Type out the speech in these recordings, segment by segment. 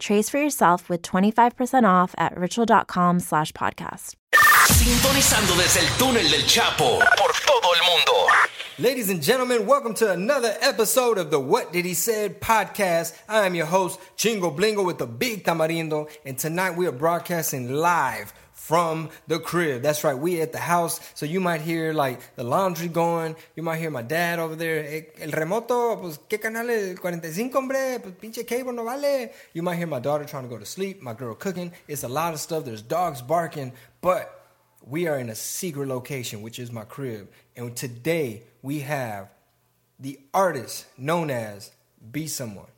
Trace for yourself with 25% off at ritual.com slash podcast. Sintonizando desde el túnel del Chapo por todo el mundo. Ladies and gentlemen, welcome to another episode of the What Did He Said podcast. I am your host, Chingo Blingo with the Big Tamarindo, and tonight we are broadcasting live from the crib. That's right, we at the house, so you might hear like the laundry going, you might hear my dad over there, "Eh, el remoto, pues qué canal es 45, hombre, pues pinche cable no vale. You might hear my daughter trying to go to sleep, my girl cooking. It's a lot of stuff. There's dogs barking, but we are in a secret location, which is my crib. And today we have the artist known as Be Someone.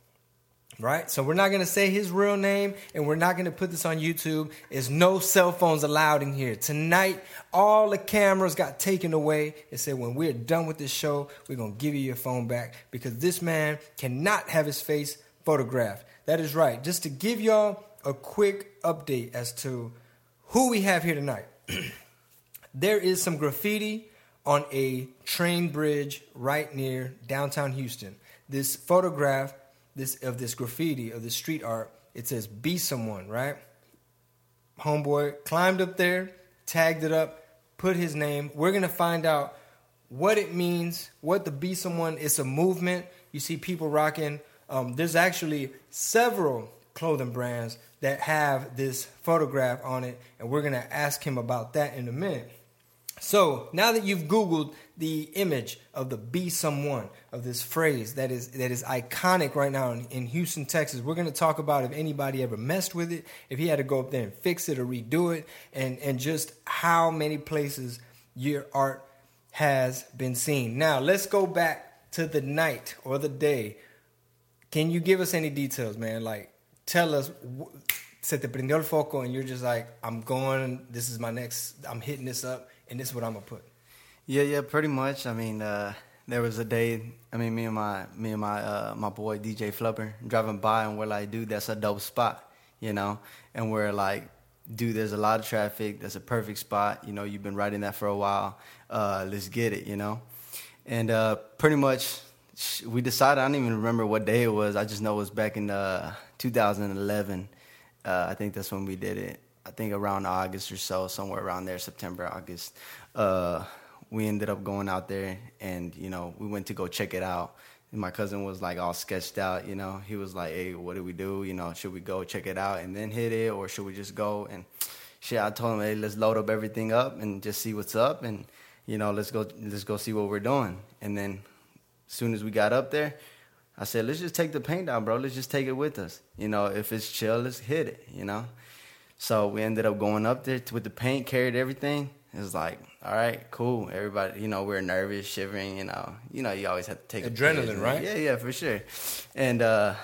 Right? So we're not going to say his real name and we're not going to put this on YouTube. There's no cell phones allowed in here. Tonight, all the cameras got taken away. It said when we're done with this show, we're going to give you your phone back because this man cannot have his face photographed. That is right. Just to give y'all a quick update as to who we have here tonight. there is some graffiti on a train bridge right near downtown Houston. This photograph this of this graffiti of this street art, it says be someone, right? Homeboy climbed up there, tagged it up, put his name. We're gonna find out what it means, what the be someone. It's a movement. You see people rocking. Um, there's actually several clothing brands that have this photograph on it, and we're gonna ask him about that in a minute. So now that you've Googled the image of the "be someone" of this phrase that is that is iconic right now in, in Houston, Texas, we're going to talk about if anybody ever messed with it, if he had to go up there and fix it or redo it, and and just how many places your art has been seen. Now let's go back to the night or the day. Can you give us any details, man? Like tell us. Se te prendió el foco, and you're just like, I'm going. This is my next. I'm hitting this up, and this is what I'm gonna put. Yeah, yeah, pretty much. I mean, uh, there was a day. I mean, me and my me and my uh, my boy DJ Flubber driving by, and we're like, dude, that's a dope spot, you know. And we're like, dude, there's a lot of traffic. That's a perfect spot. You know, you've been riding that for a while. Uh, let's get it, you know. And uh, pretty much, we decided. I don't even remember what day it was. I just know it was back in uh, 2011. Uh, I think that's when we did it. I think around August or so, somewhere around there, September, August. Uh, we ended up going out there, and you know, we went to go check it out. And my cousin was like all sketched out, you know. He was like, "Hey, what do we do? You know, should we go check it out and then hit it, or should we just go?" And shit, I told him, "Hey, let's load up everything up and just see what's up, and you know, let's go, let's go see what we're doing." And then, as soon as we got up there, I said, let's just take the paint down, bro. Let's just take it with us. You know, if it's chill, let's hit it, you know? So we ended up going up there with the paint, carried everything. It was like, all right, cool. Everybody, you know, we are nervous, shivering, you know. You know, you always have to take a Adrenaline, right? Yeah, yeah, for sure. And uh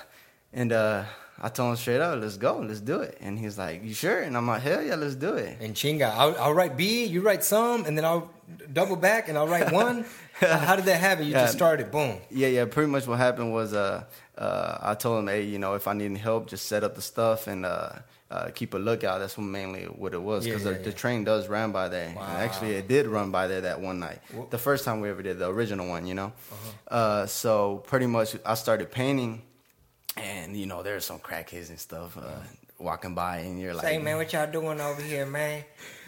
and uh I told him straight up, let's go, let's do it. And he's like, you sure? And I'm like, hell yeah, let's do it. And chinga, I'll, I'll write B, you write some, and then I'll double back and I'll write one. How did that happen? You Yeah. just started, boom. Yeah, yeah. Pretty much what happened was, uh, uh, I told him, hey, you know, if I need any help, just set up the stuff and uh, uh, keep a lookout. That's what mainly what it was because yeah, the, the yeah. train does run by there. And actually, it did run by there that one night. The first time we ever did the original one, you know. Uh-huh. uh so pretty much, I started painting, and you know, there's some crackheads and stuff uh, walking by, and you're like, "Hey man, what y'all doing over here, man?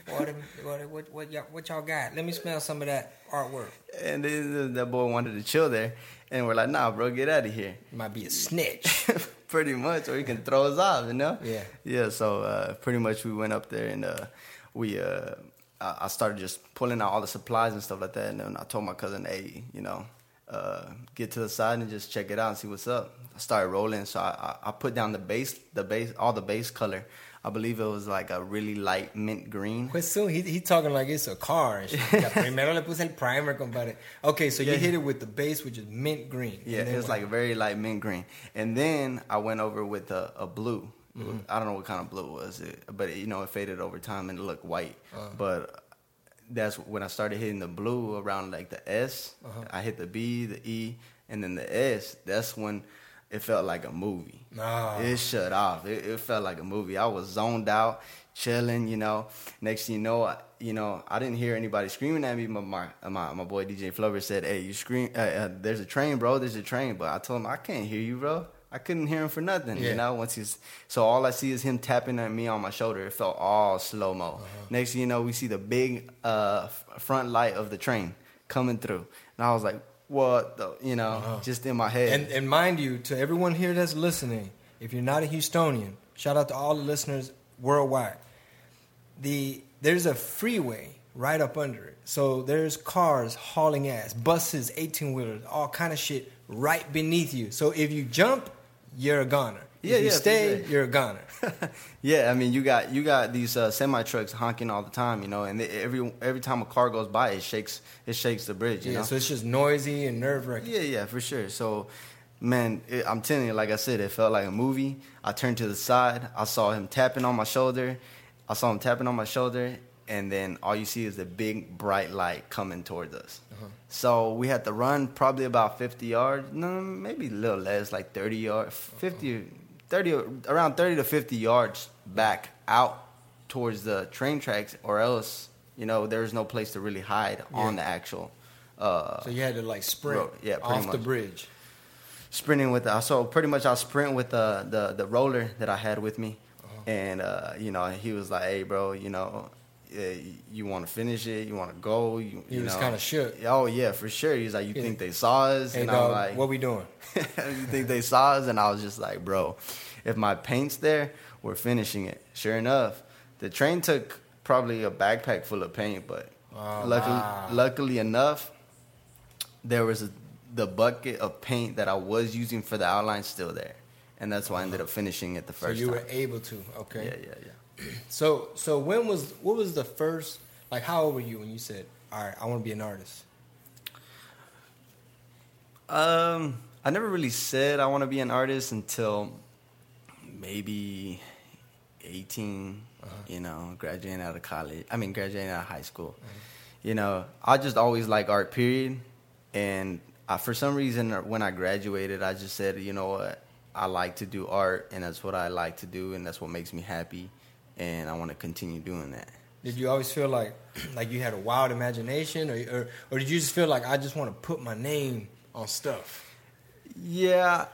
What, what, what, what, y'all, what y'all got? Let me smell some of that artwork. and then that boy wanted to chill there, and we're like, nah, bro, get out of here. You might be a snitch. pretty much, or he can throw us off, you know? Yeah. Yeah, so uh, pretty much we went up there and uh, we, uh, I I started just pulling out all the supplies and stuff like that. And then I told my cousin, hey, you know, uh, get to the side and just check it out and see what's up. I started rolling, so I, I, I put down the base, the base, all the base color. I believe it was like a really light mint green. Pues soon he, he talking like it's a car and shit. Primero le puse el primer, compadre. Okay, so you Yeah. hit it with the base, which is mint green. Yeah, it was what? like a very light mint green. And then I went over with a, a blue, mm-hmm. I don't know what kind of blue it was, it, but it, you know it faded over time and it looked white. Uh-huh. But that's when I started hitting the blue around like the S. Uh-huh. I hit the B, the E, and then the S. That's when it felt like a movie. Ah. It shut off. It, it felt like a movie. I was zoned out, chilling. You know. Next thing you know, I, you know, I didn't hear anybody screaming at me. But my my my boy DJ Flover said, "Hey, you scream! Uh, uh, there's a train, bro. There's a train." But I told him I can't hear you, bro. I couldn't hear him for nothing. Yeah. You know. Once he's so all I see is him tapping at me on my shoulder. It felt all slow mo. Uh-huh. Next thing you know, we see the big uh, front light of the train coming through, and I was like, "What?" the You know, just in my head. Uh-huh. And, and mind you, to everyone here that's listening, if you're not a Houstonian, shout out to all the listeners worldwide. The there's a freeway right up under it, so there's cars hauling ass, buses, eighteen wheelers, all kind of shit right beneath you. So if you jump, you're a goner. Yeah, if you yeah, stay, sure. you're a goner. yeah, I mean, you got you got these uh, semi trucks honking all the time, you know, and they, every every time a car goes by, it shakes it shakes the bridge, you yeah, know. so it's just noisy and nerve wracking. yeah, yeah, for sure. So, man, it, I'm telling you, like I said, it felt like a movie. I turned to the side, I saw him tapping on my shoulder, I saw him tapping on my shoulder, and then all you see is the big bright light coming towards us. So we had to run probably about 50 yards, no, maybe a little less, like 30 yards, 50, 30, around 30 to 50 yards back out towards the train tracks, or else, you know, there's no place to really hide on the actual. Uh, So you had to like sprint Road, yeah, off the bridge. sprinting with the, so pretty much I was sprinting with the, the the roller that I had with me, and uh, you know he was like, "Hey, bro, you know, yeah, you want to finish it? You want to go?" You, He you was know. kinda shook. Oh yeah, for sure. He's like, "You Yeah. think they saw us?" Hey and dog, I'm like, what we doing? you think they saw us? And I was just like, bro, if my paint's there, we're finishing it. Sure enough, the train took probably a backpack full of paint, but Oh, luckily, wow. luckily enough, there was a, the bucket of paint that I was using for the outline still there, and that's why I ended up finishing it the first. So you time. were able to. Okay. Yeah, yeah, yeah. So so when was what was the first like how old were you when you said all right I want to be an artist? Um, I never really said I want to be an artist until maybe 18, you know, graduating out of college. I mean, graduating out of high school. You know, I just always like art, period. And I, for some reason, when I graduated, I just said, you know what? I like to do art, and that's what I like to do, and that's what makes me happy. And I want to continue doing that. Did you always feel like like you had a wild imagination or or, or did you just feel like I just want to put my name on stuff? Yeah.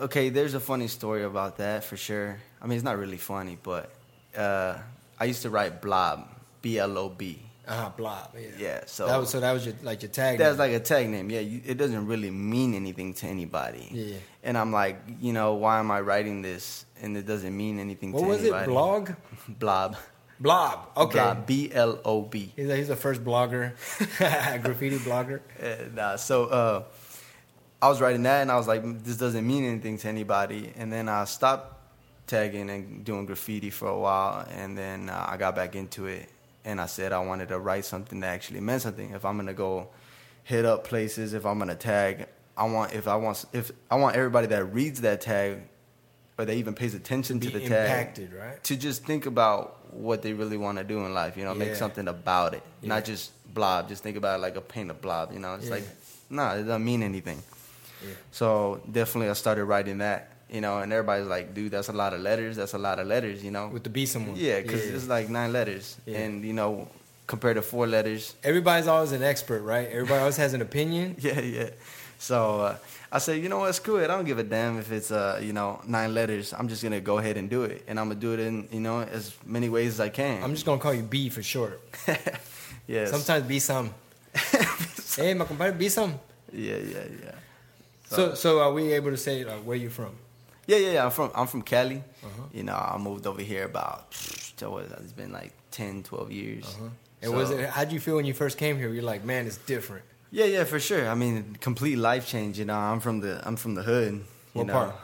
Okay, there's a funny story about that for sure. I mean, it's not really funny, but uh, I used to write blob, B L O B. Uh-huh, blob. Yeah. Yeah, so that was so that was your like your tag. that's name. like a tag name. Yeah, you, it doesn't really mean anything to anybody. Yeah. And I'm like, you know, why am I writing this? And it doesn't mean anything what was anybody. it? Blog. Blob. Blob. Okay. Blob. B L O B. He's, he's the first blogger, graffiti blogger. And, uh, so uh, I was writing that, and I was like, this doesn't mean anything to anybody. And then I stopped tagging and doing graffiti for a while, and then uh, I got back into it, and I said I wanted to write something that actually meant something. If I'm gonna go hit up places, if I'm gonna tag, I want if I want if I want everybody that reads that tag or that even pays attention To the tag right? to just think about what they really want to do in life. You know, Yeah. make something about it, Yeah. not just blob. Just think about it like a paint a blob. You know, it's Yeah. like nah, it doesn't mean anything. So definitely, I started writing that. You know, and everybody's like, dude, that's a lot of letters. That's a lot of letters. You know, With the be someone. yeah, because it's like nine letters, Yeah. and you know, compared to four letters, everybody's always an expert, right? Everybody always has an opinion. yeah, yeah. So uh, I said, you know what, screw it. I don't give a damn if it's uh, you know, nine letters. I'm just gonna go ahead and do it, and I'm gonna do it in you know as many ways as I can. I'm just gonna call you B for short. yes. Sometimes B some. hey, my compadre, B some. Yeah, yeah, yeah. So, so are we able to say like, where you from? Yeah, yeah, yeah. I'm from I'm from Cali. Uh-huh. You know, I moved over here about it's been like 10, 12 years. Uh-huh. And was it? How'd you feel when you first came here? You're like, man, it's different. Yeah, yeah, for sure. I mean, complete life change. You know, I'm from the I'm from the hood. What know, part?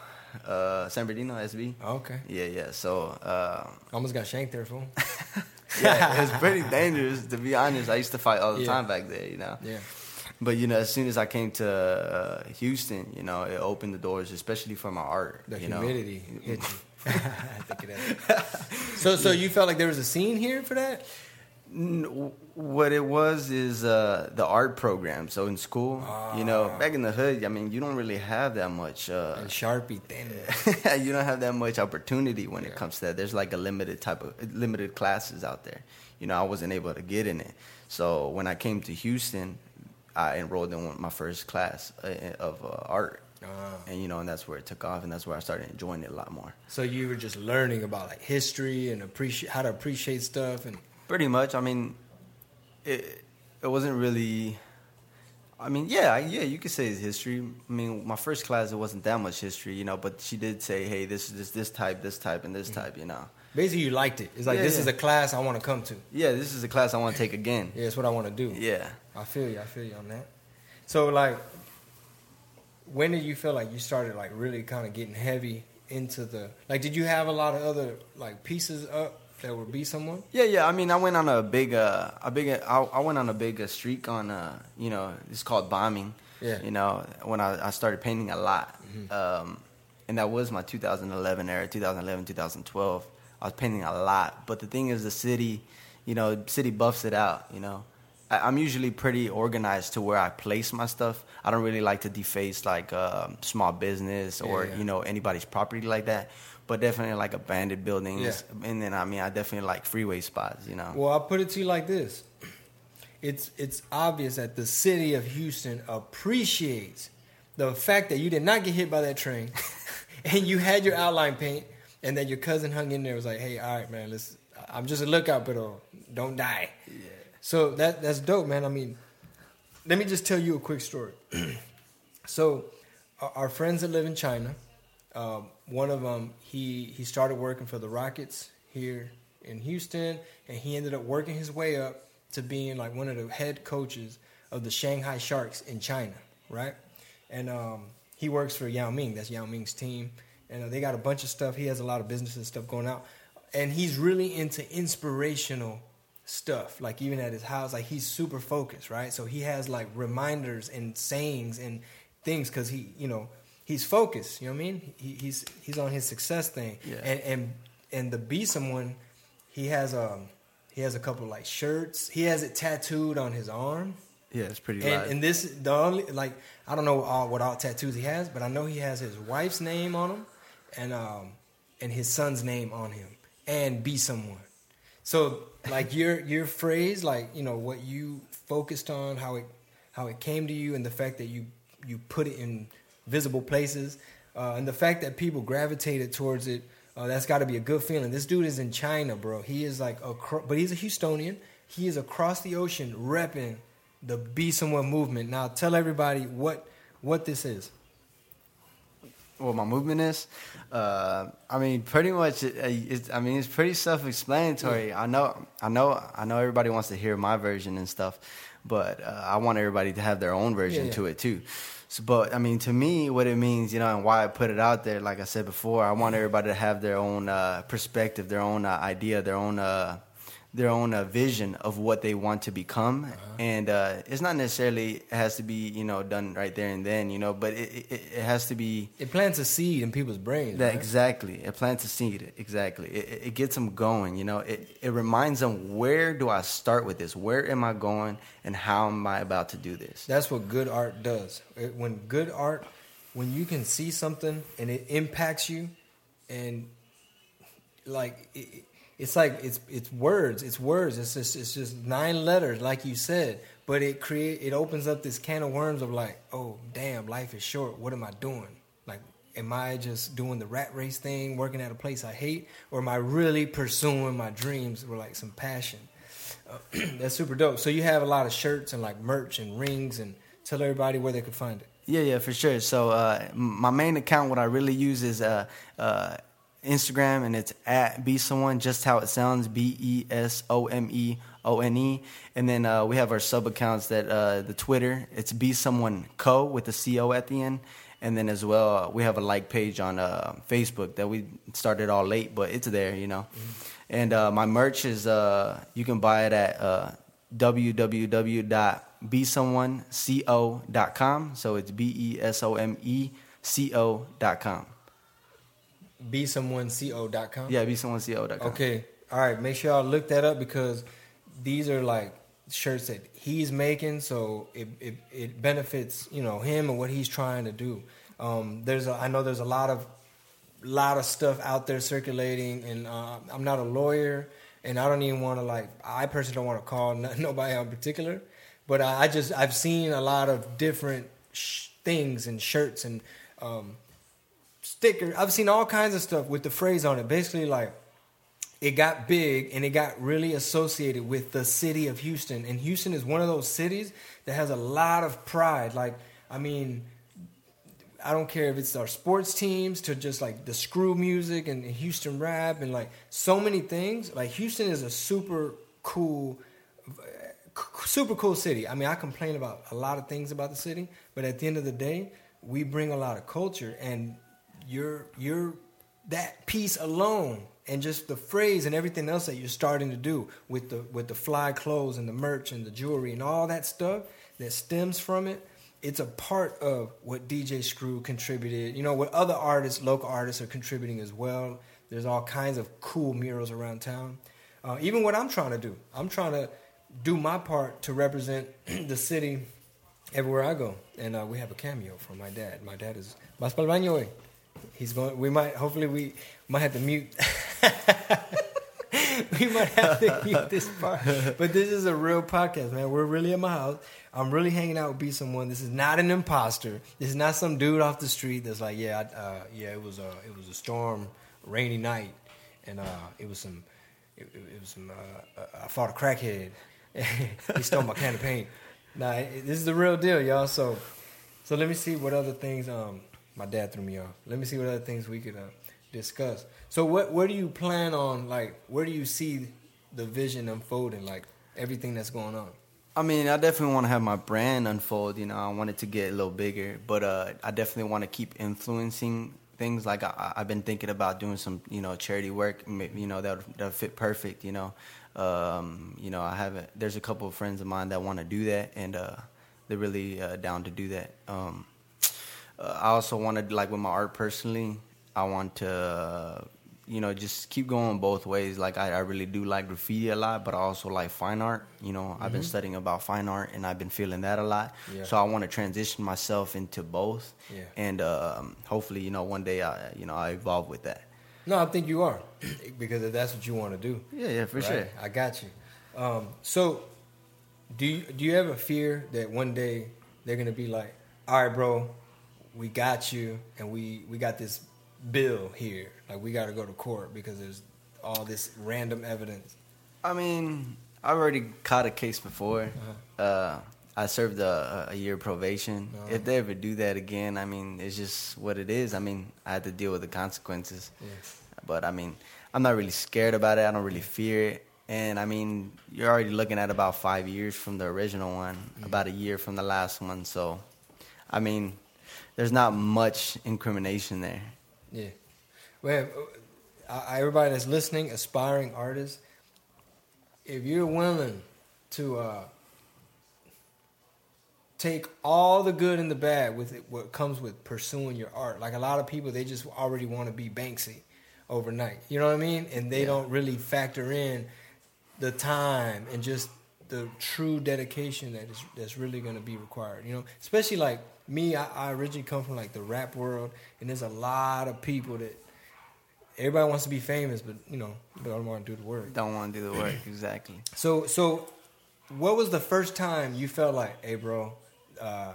Uh, San Bernardino, SB. Okay, Yeah, yeah. So, uh, almost got shanked there, fool. yeah, it's pretty dangerous to be honest. I used to fight all the Yeah. time back there. You know. Yeah, But you know, as soon as I came to uh, Houston, you know, it opened the doors, especially for my art. the you know. humidity hit you. think it is. so, so you felt like there was a scene here for that? What it was is uh, the art program. So in school, you know, back in the hood, I mean, you don't really have that much. Uh, And Sharpie thing. you don't have that much opportunity when it comes to that. There's like a limited type of limited classes out there. You know, I wasn't able to get in it. So when I came to Houston, I enrolled in one, my first class uh, of uh, art, Ah. and you know, and that's where it took off, and that's where I started enjoying it a lot more. So you were just learning about like history and appreciate how to appreciate stuff and Pretty much. I mean, it it wasn't really. I mean, yeah, yeah, you could say it's history. I mean, my first class it wasn't that much history, you know, but she did say, "Hey, this is this this type, this type, and this mm-hmm. type," you know. basically you liked it. It's like Yeah, this yeah. is a class I want to come to. Yeah, this is a class I want to take again. Yeah, it's what I want to do. Yeah. I feel you. I feel you on that. So like, when did you feel like you started like really kind of getting heavy into the like? Did you have a lot of other like pieces up that would be someone? Yeah, yeah. I mean, I went on a big, uh, a big. I, I went on a big uh, streak on, uh, you know, it's called bombing. Yeah. You know, when I, I started painting a lot, um, and that was my 2011 era, 2011, 2012. I was painting a lot, but the thing is, the city, you know, city buffs it out. You know, I, I'm usually pretty organized to where I place my stuff. I don't really like to deface like uh, small business or Yeah, yeah. you know anybody's property like that. But definitely like abandoned buildings, Yeah. and then I mean I definitely like freeway spots. You know. Well, I'll put it to you like this. It's it's obvious that the city of Houston appreciates the fact that you did not get hit by that train and you had your outline paint and that your cousin hung in there was like, "Hey, all right, man, let's I'm just a lookout, but uh, don't die." Yeah. So that that's dope, man. I mean, let me just tell you a quick story. so, our, our friends that live in China, um, one of them he he started working for the Rockets here in Houston, and he ended up working his way up to being like one of the head coaches of the Shanghai Sharks in China, right? And um, he works for Yao Ming. That's Yao Ming's team, and uh, they got a bunch of stuff. He has a lot of business and stuff going out, and he's really into inspirational stuff. Like even at his house, like he's super focused, right? So he has like reminders and sayings and things because he, you know, he's focused. You know what I mean? He, he's he's on his success thing, Yeah. and and and to be someone, he has um he has a couple like shirts. He has it tattooed on his arm. yeah, it's pretty And, and this the only like I don't know all, what all tattoos he has, but I know he has his wife's name on him, and um and his son's name on him, and be someone. So like your your phrase, like you know what you focused on, how it how it came to you, and the fact that you you put it in visible places, uh, and the fact that people gravitated towards it. Uh, that's got to be a good feeling. This dude is in China, bro. He is like, acro- but he's a Houstonian. He is across the ocean repping the Be Someone movement. Now, tell everybody what what this is. what my movement is. Uh, I mean, pretty much. It, it's, I mean, it's pretty self-explanatory. I know, I know, I know. Everybody wants to hear my version and stuff, but uh, I want everybody to have their own version Yeah, yeah. to it too. So, but I mean, to me, what it means, you know, and why I put it out there, like I said before, I want everybody to have their own uh, perspective, their own uh, idea, their own. Uh, their own uh, vision of what they want to become, and uh, it's not necessarily it has to be you know done right there and then you know, but it, it, it has to be It plants a seed in people's brains. that right? exactly. It plants a seed. Exactly. It, it- gets them going. You know, it, it reminds them where do I start with this? Where am I going, and how am I about to do this? That's what good art does. When good art, when you can see something and it impacts you, and like it, it's like it's it's words, it's words. It's just it's just nine letters, like you said. But it create it opens up this can of worms of like, oh damn, life is short. What am I doing? Like, am I just doing the rat race thing, working at a place I hate, or am I really pursuing my dreams with like some passion? Uh, that's super dope. So you have a lot of shirts and like merch and rings, and tell everybody where they could find it. Yeah, yeah, for sure. So uh, my main account, what I really use is uh, uh, Instagram, and it's at be someone, just how it sounds, B E S O M E O N E. And then uh, we have our sub accounts that uh, the Twitter, it's be someone co with the C O at the end. And then as well, uh, we have a like page on uh, Facebook that we started all late, but it's there, you know. And uh, my merch is uh, you can buy it at uh, www.besomeoneco.com. So it's B E S O M E C O.com. besomeoneco.com. Yeah, besomeoneco.com. Okay. All right. Make sure y'all look that up because these are like shirts that he's making, so it it, it benefits you know him and what he's trying to do. Um, there's a, I know there's a lot of lot of stuff out there circulating, and uh, I'm not a lawyer, and I don't even want to like I personally don't want to call no, nobody in particular, but I, I, just I've seen a lot of different sh- things and shirts and um, stickers. I've seen all kinds of stuff with the phrase on it, basically like it got big and it got really associated with the city of Houston. And Houston is one of those cities that has a lot of pride. Like, I mean, I don't care if it's our sports teams to just like the screw music and Houston rap and like so many things. Like, Houston is a super cool, uh, super cool city. I mean, I complain about a lot of things about the city, but at the end of the day, we bring a lot of culture and you're, that piece alone and just the phrase and everything else that you're starting to do with the with the fly clothes and the merch and the jewelry and all that stuff that stems from it it's a part of what DJ Screw contributed. You know what other artists local artists are contributing as well. There's all kinds of cool murals around town. Uh, even what I'm trying to do I'm trying to do my part to represent the city everywhere I go. And uh, we have a cameo from my dad. My dad is eh? He's going. We might. Hopefully, we might have to mute. we might have to mute this part. But this is a real podcast, man. We're really at my house. I'm really hanging out with Be Someone. This is not an imposter. This is not some dude off the street that's like, yeah, uh, yeah, it was a, it was a storm, rainy night, and uh, it was some, it, it was some. Uh, I fought a crackhead. he stole my can of paint. Nah, this is the real deal, y'all. So, so let me see what other things. Um, my dad threw me off. Let me see what other things we could uh, discuss. So, what where do you plan on? Like, where do you see the vision unfolding? Like everything that's going on. I mean, I definitely want to have my brand unfold. You know, I want it to get a little bigger, but uh, I definitely want to keep influencing things. Like I, have been thinking about doing some, you know, charity work. You know, that that fit perfect. You know, um, you know, I haven't. There's a couple of friends of mine that want to do that, and uh, they're really uh, down to do that. Um, uh, I also wanted like with my art personally, I want to uh, you know just keep going both ways. Like I, I, really do like graffiti a lot, but I also like fine art. You know, mm-hmm. I've been mm-hmm. studying about fine art and I've been feeling that a lot. Yeah. So I want to transition myself into both, yeah. and um, hopefully you know one day I you know I evolve with that. No, I think you are because if that's what you want to do. Yeah, yeah, for right? sure. I got you. Um, so, do you do you ever fear that one day they're gonna be like, "All right, bro, we got you and we we got this bill here. Like we got to go to court because there's all this random evidence. I mean i've already caught a case before. Uh-huh. uh, i served a, a year probation. Uh-huh. if they ever do that again i mean it's just what it is. I mean i had to deal with the consequences. But i mean i'm not really scared about it. I don't really fear it. And I mean, you're already looking at about five years from the original one, mm-hmm. about a year from the last one. So, I mean, there's not much incrimination there. Yeah. Well, uh, everybody that's listening, aspiring artists, if you're willing to uh, take all the good and the bad with it, what comes with pursuing your art, like a lot of people, they just already want to be Banksy overnight. You know what I mean? And they yeah. don't really factor in the time and just the true dedication that is that's really going to be required. You know, especially like me, I, I, originally come from like the rap world, and there's a lot of people that everybody wants to be famous, but you know, don't want to do the work. Don't want to do the work exactly. So, so what was the first time you felt like, hey, bro? Uh,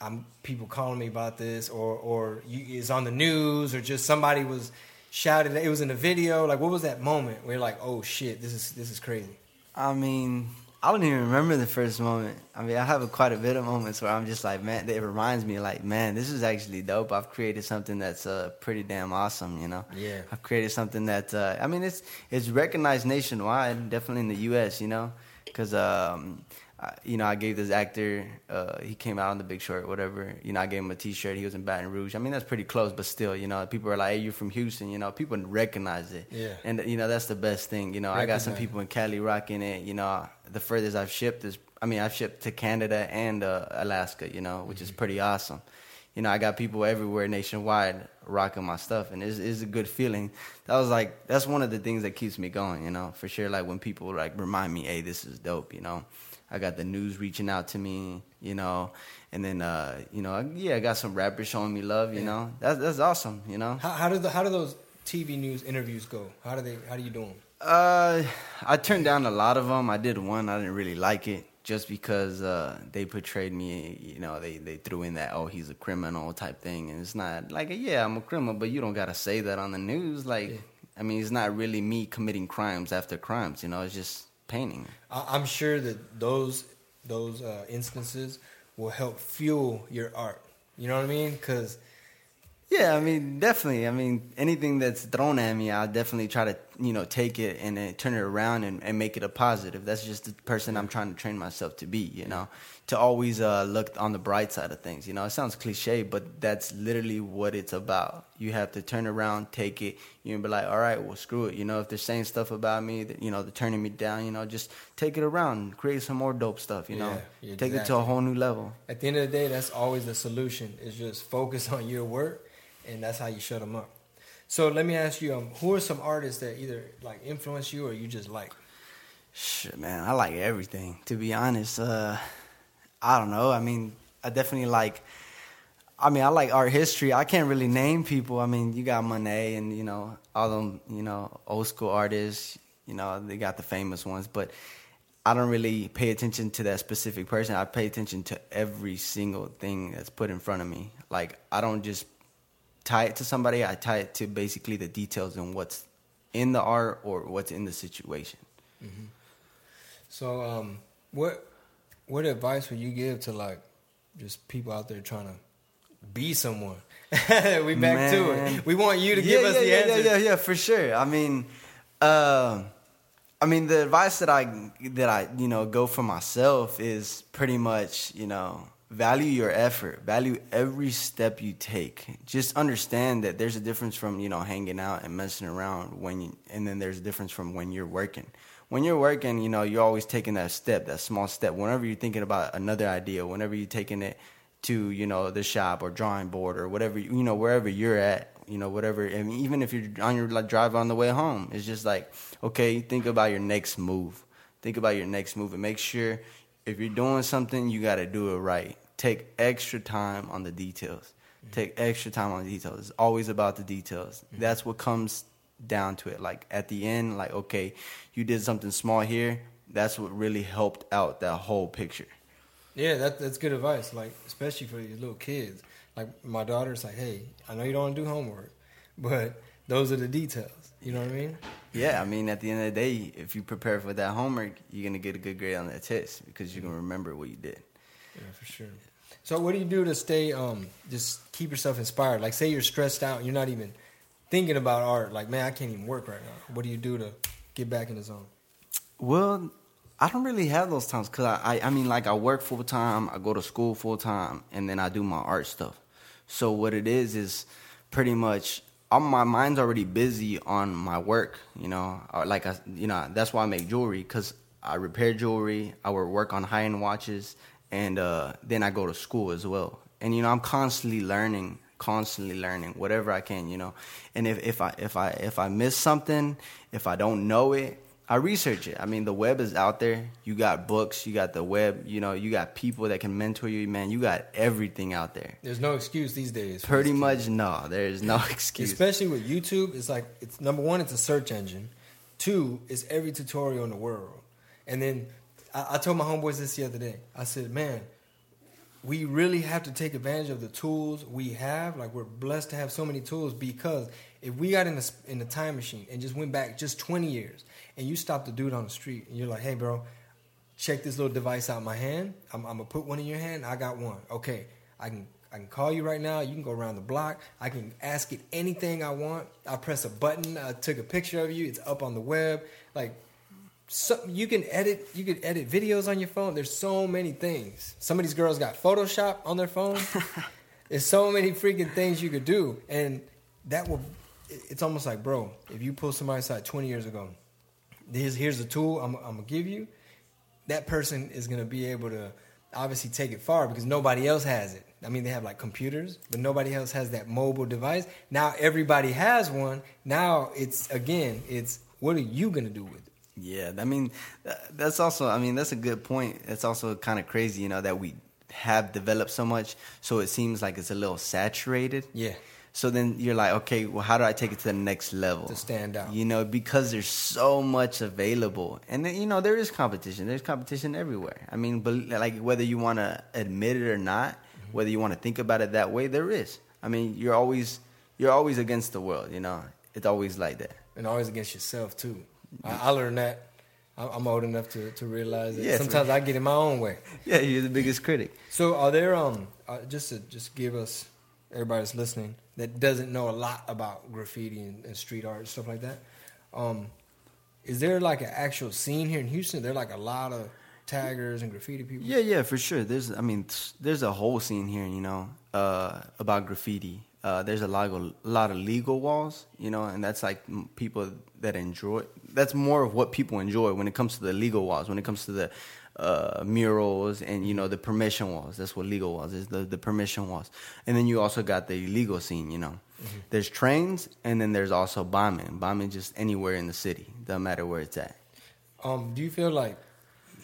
I'm people calling me about this, or or you, it's on the news, or just somebody was shouted. It was in a video. Like, what was that moment where you're like, oh shit, this is this is crazy? I mean, I don't even remember the first moment. I mean, I have a, quite a bit of moments where I'm just like, man, it reminds me, like, man, this is actually dope. I've created something that's uh, pretty damn awesome, you know. Yeah. I've created something that, uh, I mean, it's it's recognized nationwide, definitely in the U.S., you know, because um, I, you know, I gave this actor, uh, he came out on The Big Short, whatever. You know, I gave him a T-shirt. He was in Baton Rouge. I mean, that's pretty close, but still, you know, people are like, "Hey, you're from Houston." You know, people recognize it. Yeah. And you know, that's the best thing. You know, recognize. I got some people in Cali rocking it. You know, the furthest I've shipped is, I mean, I've shipped to Canada and uh, Alaska. You know, which mm-hmm. is pretty awesome. you know, I got people everywhere nationwide rocking my stuff, and it's, it's a good feeling. That was like that's one of the things that keeps me going, you know, for sure. Like when people like remind me, hey, this is dope, you know. I got the news reaching out to me, you know, and then uh, you know, yeah, I got some rappers showing me love, you yeah. know. That's that's awesome, you know. How, how do the how do those TV news interviews go? How do they how do you do them? Uh, I turned down a lot of them. I did one, I didn't really like it just because uh, they portrayed me, you know, they, they threw in that, oh, he's a criminal type thing. And it's not like, yeah, I'm a criminal, but you don't got to say that on the news. Like, yeah. I mean, it's not really me committing crimes after crimes, you know, it's just painting. I'm sure that those, those uh, instances will help fuel your art. You know what I mean? Because yeah, I mean, definitely. I mean, anything that's thrown at me, I'll definitely try to, you know, take it and then turn it around and, and make it a positive. That's just the person I'm trying to train myself to be, you know, to always uh, look on the bright side of things. You know, it sounds cliche, but that's literally what it's about. You have to turn around, take it, you know, be like, all right, well, screw it. You know, if they're saying stuff about me, that, you know, they're turning me down, you know, just take it around, create some more dope stuff, you know, yeah, exactly. take it to a whole new level. At the end of the day, that's always the solution is just focus on your work and that's how you shut them up. So let me ask you, um, who are some artists that either like influence you or you just like? Shit, man, I like everything. To be honest, uh, I don't know. I mean, I definitely like. I mean, I like art history. I can't really name people. I mean, you got Monet and you know all them, you know, old school artists. You know, they got the famous ones, but I don't really pay attention to that specific person. I pay attention to every single thing that's put in front of me. Like I don't just tie it to somebody, I tie it to basically the details and what's in the art or what's in the situation. Mm-hmm. So, um, what what advice would you give to like just people out there trying to be someone? we back Man. to it. We want you to yeah, give us the yeah, answer. Yeah, yeah, yeah, for sure. I mean, uh, I mean, the advice that I that I you know go for myself is pretty much you know value your effort value every step you take just understand that there's a difference from you know hanging out and messing around when you and then there's a difference from when you're working when you're working you know you're always taking that step that small step whenever you're thinking about another idea whenever you're taking it to you know the shop or drawing board or whatever you know wherever you're at you know whatever and even if you're on your like, drive on the way home it's just like okay think about your next move think about your next move and make sure if you're doing something, you got to do it right. Take extra time on the details. Mm-hmm. Take extra time on the details. It's always about the details. Mm-hmm. That's what comes down to it. Like at the end, like okay, you did something small here. That's what really helped out that whole picture. Yeah, that, that's good advice. Like especially for these little kids. Like my daughter's like, hey, I know you don't want to do homework, but those are the details. You know what I mean? Yeah, I mean, at the end of the day, if you prepare for that homework, you're gonna get a good grade on that test because you're gonna remember what you did. Yeah, for sure. So, what do you do to stay, um, just keep yourself inspired? Like, say you're stressed out, you're not even thinking about art. Like, man, I can't even work right now. What do you do to get back in the zone? Well, I don't really have those times because I, I, I mean, like, I work full time, I go to school full time, and then I do my art stuff. So, what it is is pretty much I'm, my mind's already busy on my work, you know. Like I, you know, that's why I make jewelry because I repair jewelry. I work on high end watches, and uh, then I go to school as well. And you know, I'm constantly learning, constantly learning whatever I can, you know. And if if I if I if I miss something, if I don't know it, I research it. I mean, the web is out there. You got books, you got the web, you know, you got people that can mentor you, man. You got everything out there. There's no excuse these days. Pretty much no. There's no excuse. Especially with YouTube, it's like it's number one, it's a search engine. Two, it's every tutorial in the world. And then I, I told my homeboys this the other day. I said, man, we really have to take advantage of the tools we have. Like we're blessed to have so many tools because if we got in the in the time machine and just went back just 20 years and you stop the dude on the street and you're like, hey, bro, check this little device out my hand. I'm, I'm gonna put one in your hand. I got one. Okay, I can I can call you right now. You can go around the block. I can ask it anything I want. I press a button. I took a picture of you. It's up on the web. Like, so you can edit. You can edit videos on your phone. There's so many things. Some of these girls got Photoshop on their phone. There's so many freaking things you could do, and that will. It's almost like, bro, if you pull somebody aside 20 years ago here's here's a tool I'm, I'm gonna give you. That person is gonna be able to obviously take it far because nobody else has it. I mean, they have like computers, but nobody else has that mobile device. Now everybody has one. Now it's again, it's what are you gonna do with it? Yeah, I mean, that's also, I mean, that's a good point. It's also kind of crazy, you know, that we have developed so much, so it seems like it's a little saturated. Yeah. So then you're like, okay, well, how do I take it to the next level? To stand out. You know, because there's so much available. And then, you know, there is competition. There's competition everywhere. I mean, but like whether you want to admit it or not, mm-hmm. whether you want to think about it that way, there is. I mean, you're always you're always against the world, you know. It's always like that. And always against yourself too. I, I learned that. I'm old enough to, to realize that sometimes I get in my own way. Yeah, you're the biggest critic. So are there um uh, just to just give us everybody that's listening that doesn't know a lot about graffiti and, and street art and stuff like that, um, is there like an actual scene here in Houston? There like a lot of taggers and graffiti people. Yeah, yeah, for sure. There's, I mean, there's a whole scene here, you know, uh, about graffiti. Uh, there's a lot of a lot of legal walls, you know, and that's like people that enjoy. That's more of what people enjoy when it comes to the legal walls. When it comes to the uh, murals and you know the permission walls. That's what legal walls is the the permission walls. And then you also got the illegal scene. You know, mm-hmm. there's trains and then there's also bombing. Bombing just anywhere in the city, doesn't matter where it's at. Um, do you feel like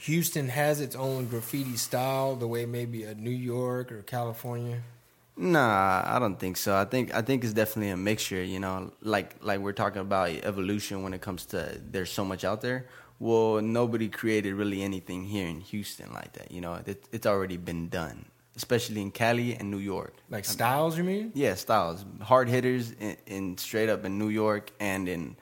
Houston has its own graffiti style, the way maybe a New York or California? Nah, I don't think so. I think I think it's definitely a mixture. You know, like like we're talking about evolution when it comes to there's so much out there well, nobody created really anything here in Houston like that. You know, it, it's already been done, especially in Cali and New York. Like styles, you mean? Yeah, styles. Hard hitters in, in straight up in New York and in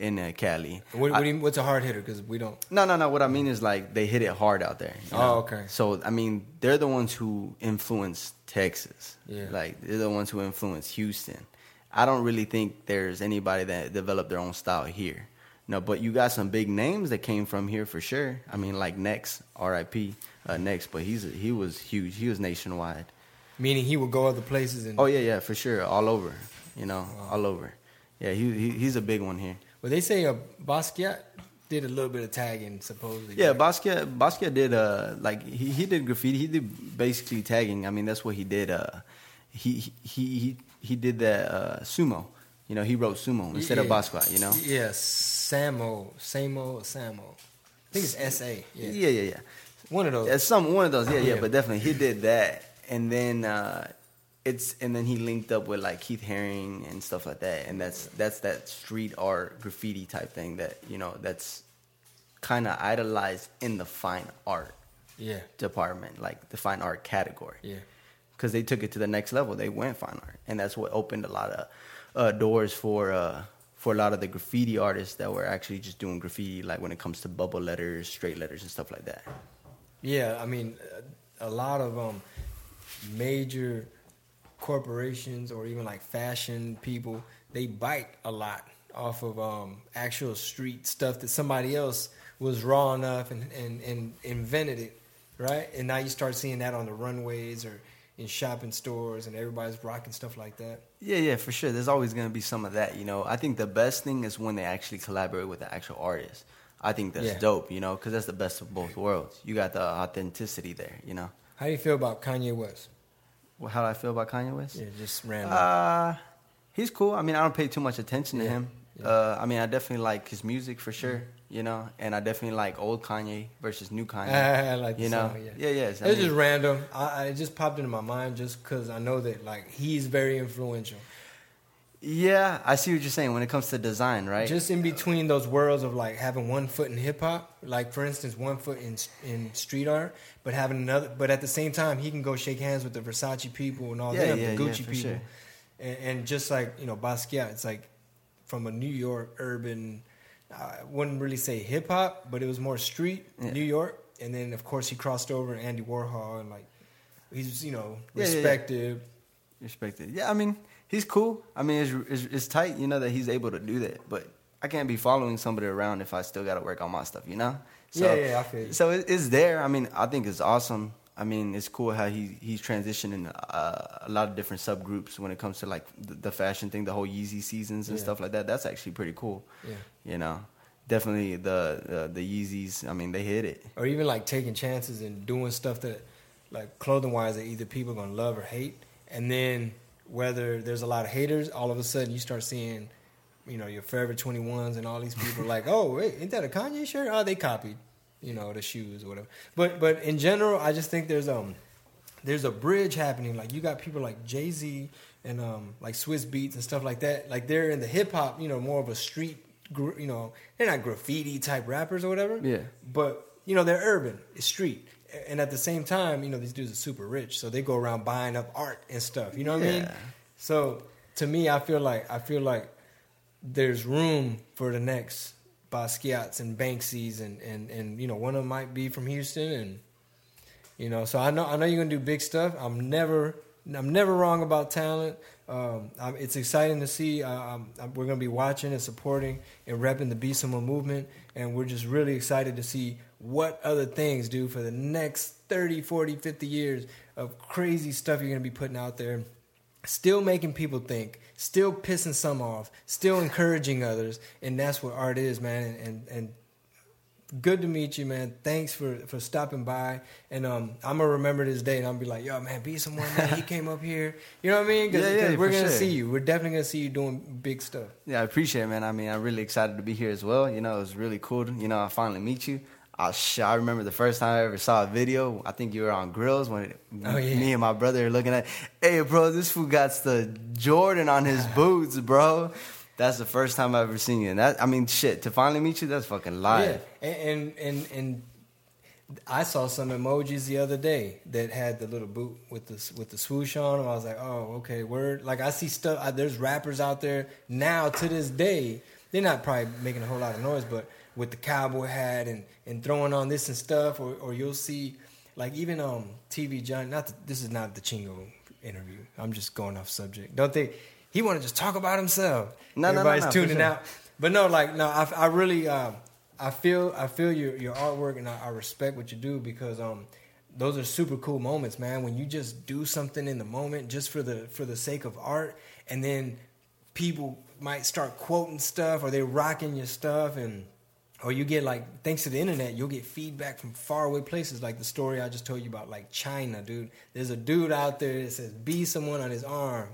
in uh, Cali. What, what you, what's a hard hitter? Because we don't. No, no, no. What I mean is like they hit it hard out there. You know? Oh, okay. So I mean, they're the ones who influence Texas. Yeah. Like they're the ones who influence Houston. I don't really think there's anybody that developed their own style here. No, but you got some big names that came from here for sure. I mean, like Nekst, R.I.P. Uh, Nekst, but he's he was huge. He was nationwide. Meaning he would go other places and. Oh yeah, yeah, for sure, all over. You know, wow. all over. Yeah, he, he, he's a big one here. Well, they say uh, Basquiat did a little bit of tagging, supposedly. Yeah, Basquiat Basquiat did uh like he, he did graffiti. He did basically tagging. I mean, that's what he did. Uh, he he he he did that uh, sumo. You know, he wrote sumo instead yeah. of Basquiat. You know. Yes. Samo, Samo, Samo. I think it's S A. Yeah. yeah, yeah, yeah. One of those. Yeah, some one of those. Yeah, yeah, yeah. But definitely he did that, and then uh, it's and then he linked up with like Keith Haring and stuff like that, and that's that's that street art graffiti type thing that you know that's kind of idolized in the fine art yeah department, like the fine art category. Yeah, because they took it to the next level. They went fine art, and that's what opened a lot of uh, doors for. Uh, for a lot of the graffiti artists that were actually just doing graffiti, like when it comes to bubble letters, straight letters, and stuff like that. Yeah, I mean, a lot of um, major corporations or even like fashion people, they bite a lot off of um, actual street stuff that somebody else was raw enough and, and, and invented it, right? And now you start seeing that on the runways or in shopping stores and everybody's rocking stuff like that. Yeah, yeah, for sure. There's always gonna be some of that. You know, I think the best thing is when they actually collaborate with the actual artist. I think that's yeah. dope. You know, because that's the best of both worlds. You got the authenticity there. You know. How do you feel about Kanye West? How do I feel about Kanye West? Yeah, just random. Uh, he's cool. I mean, I don't pay too much attention to yeah. him. Yeah. Uh, I mean, I definitely like his music for sure. You know, and I definitely like old Kanye versus new Kanye. I like you know, song, yeah, yeah. yeah it's just random. I, it just popped into my mind just because I know that like he's very influential. Yeah, I see what you're saying when it comes to design, right? Just in between those worlds of like having one foot in hip hop, like for instance, one foot in in street art, but having another, but at the same time, he can go shake hands with the Versace people and all yeah, them, yeah, the Gucci yeah, people, sure. and, and just like you know Basquiat, it's like from a New York urban I wouldn't really say hip hop, but it was more street. New York. And then of course he crossed over Andy Warhol and like he's you know respected. Respected. Yeah, I mean he's cool. I mean it's, it's, it's tight, you know, that he's able to do that. But I can't be following somebody around if I still got to work on my stuff, you know. So, yeah, yeah, I feel. So it, it's there. I mean, I think it's awesome. I mean, it's cool how he he's transitioning uh, a lot of different subgroups when it comes to like the, the fashion thing, the whole Yeezy seasons and yeah. stuff like that. That's actually pretty cool. Yeah, you know, definitely the uh, the Yeezys. I mean, they hit it. Or even like taking chances and doing stuff that like clothing wise that either people are gonna love or hate, and then whether there's a lot of haters, all of a sudden you start seeing, you know, your Forever 21s and all these people like, oh, wait, ain't that a Kanye shirt? Oh, they copied, you know, the shoes or whatever. But but in general, I just think there's um there's a bridge happening. Like you got people like Jay Z and um like Swizz Beatz and stuff like that. Like they're in the hip hop, you know, more of a street, you know, they're not graffiti type rappers or whatever. Yeah. But you know, they're urban, it's street. And at the same time, you know, these dudes are super rich, so they go around buying up art and stuff. You know what I mean? So to me, I feel like I feel like there's room for the next Basquiat's and Banksy's and, and, and you know one of them might be from Houston and you know so I know I know you're gonna do big stuff. I'm never I'm never wrong about talent. Um, it's exciting to see. Uh, I'm, I'm- we're gonna be watching and supporting and repping the Be Someone movement, and we're just really excited to see what other things do for the next 30, 40, 50 years of crazy stuff you're gonna be putting out there still making people think, still pissing some off, still encouraging others, and that's what art is, man. And and, and good to meet you, man. Thanks for for stopping by, and um, I'm gonna remember this day, and I'll be like, yo, man, be someone, man. He came up here, you know what I mean? Because Yeah, yeah, we're for gonna sure. see you. We're definitely gonna see you doing big stuff. Yeah, I appreciate it, man. I mean, I'm really excited to be here as well. You know, it was really cool. To, you know, I finally meet you. I, sh- I remember the first time I ever saw a video. I think you were on Grills when it, Oh, yeah. me and my brother are looking at. Hey, bro, this fool got the Jordan on his boots, bro. That's the first time I've ever seen you. And that, I mean, shit. To finally meet you, that's fucking live. Yeah, and, and and and I saw some emojis the other day that had the little boot with the with the swoosh on them. I was like, oh, okay, word. Like I see stuff. I, there's rappers out there now to this day. They're not probably making a whole lot of noise, but with the cowboy hat and and throwing on this and stuff, or or you'll see like even um TV John. Not the, this is not the Chingo interview. I'm just going off subject. Don't they? He want to just talk about himself. No, no, no, Everybody's no, tuning sure. out. But no, like no, I, I really, uh, I feel, I feel your your artwork, and I, I respect what you do because um, those are super cool moments, man. When you just do something in the moment, just for the for the sake of art, and then people might start quoting stuff, or they're rocking your stuff, and or you get like thanks to the internet, you'll get feedback from faraway places, like the story I just told you about, like China, dude. There's a dude out there that says "be someone" on his arm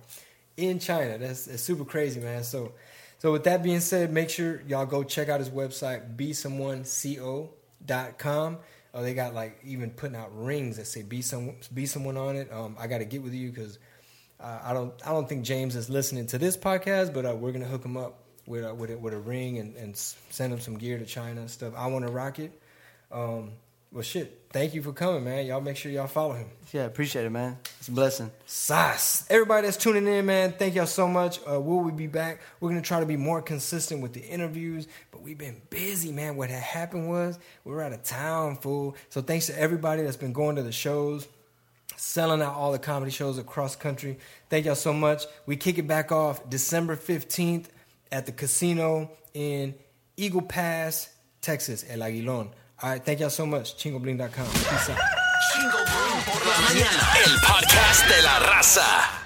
in China. That's, that's super crazy, man. So, so with that being said, make sure y'all go check out his website, besomeoneco.com. Oh, they got like even putting out rings that say "be some be someone" on it. Um, I got to get with you because uh, I don't I don't think James is listening to this podcast, but uh, we're gonna hook him up with a, with a, with a ring and, and send him some gear to China and stuff. I want to rock it. Um, well, shit. Thank you for coming, man. Y'all make sure y'all follow him. Yeah, appreciate it, man. It's a blessing. Sauce. Everybody that's tuning in, man, thank y'all so much. Uh, will we be back? We're gonna try to be more consistent with the interviews, but we've been busy, man. What had happened was we were out of town, fool. So thanks to everybody that's been going to the shows, selling out all the comedy shows across country. Thank y'all so much. We kick it back off December fifteenth at the casino in Eagle Pass, Texas, El Aguilón. All right, thank y'all so much. ChingoBling.com. Peace out. Chingo Bling por la mañana. El podcast de la raza.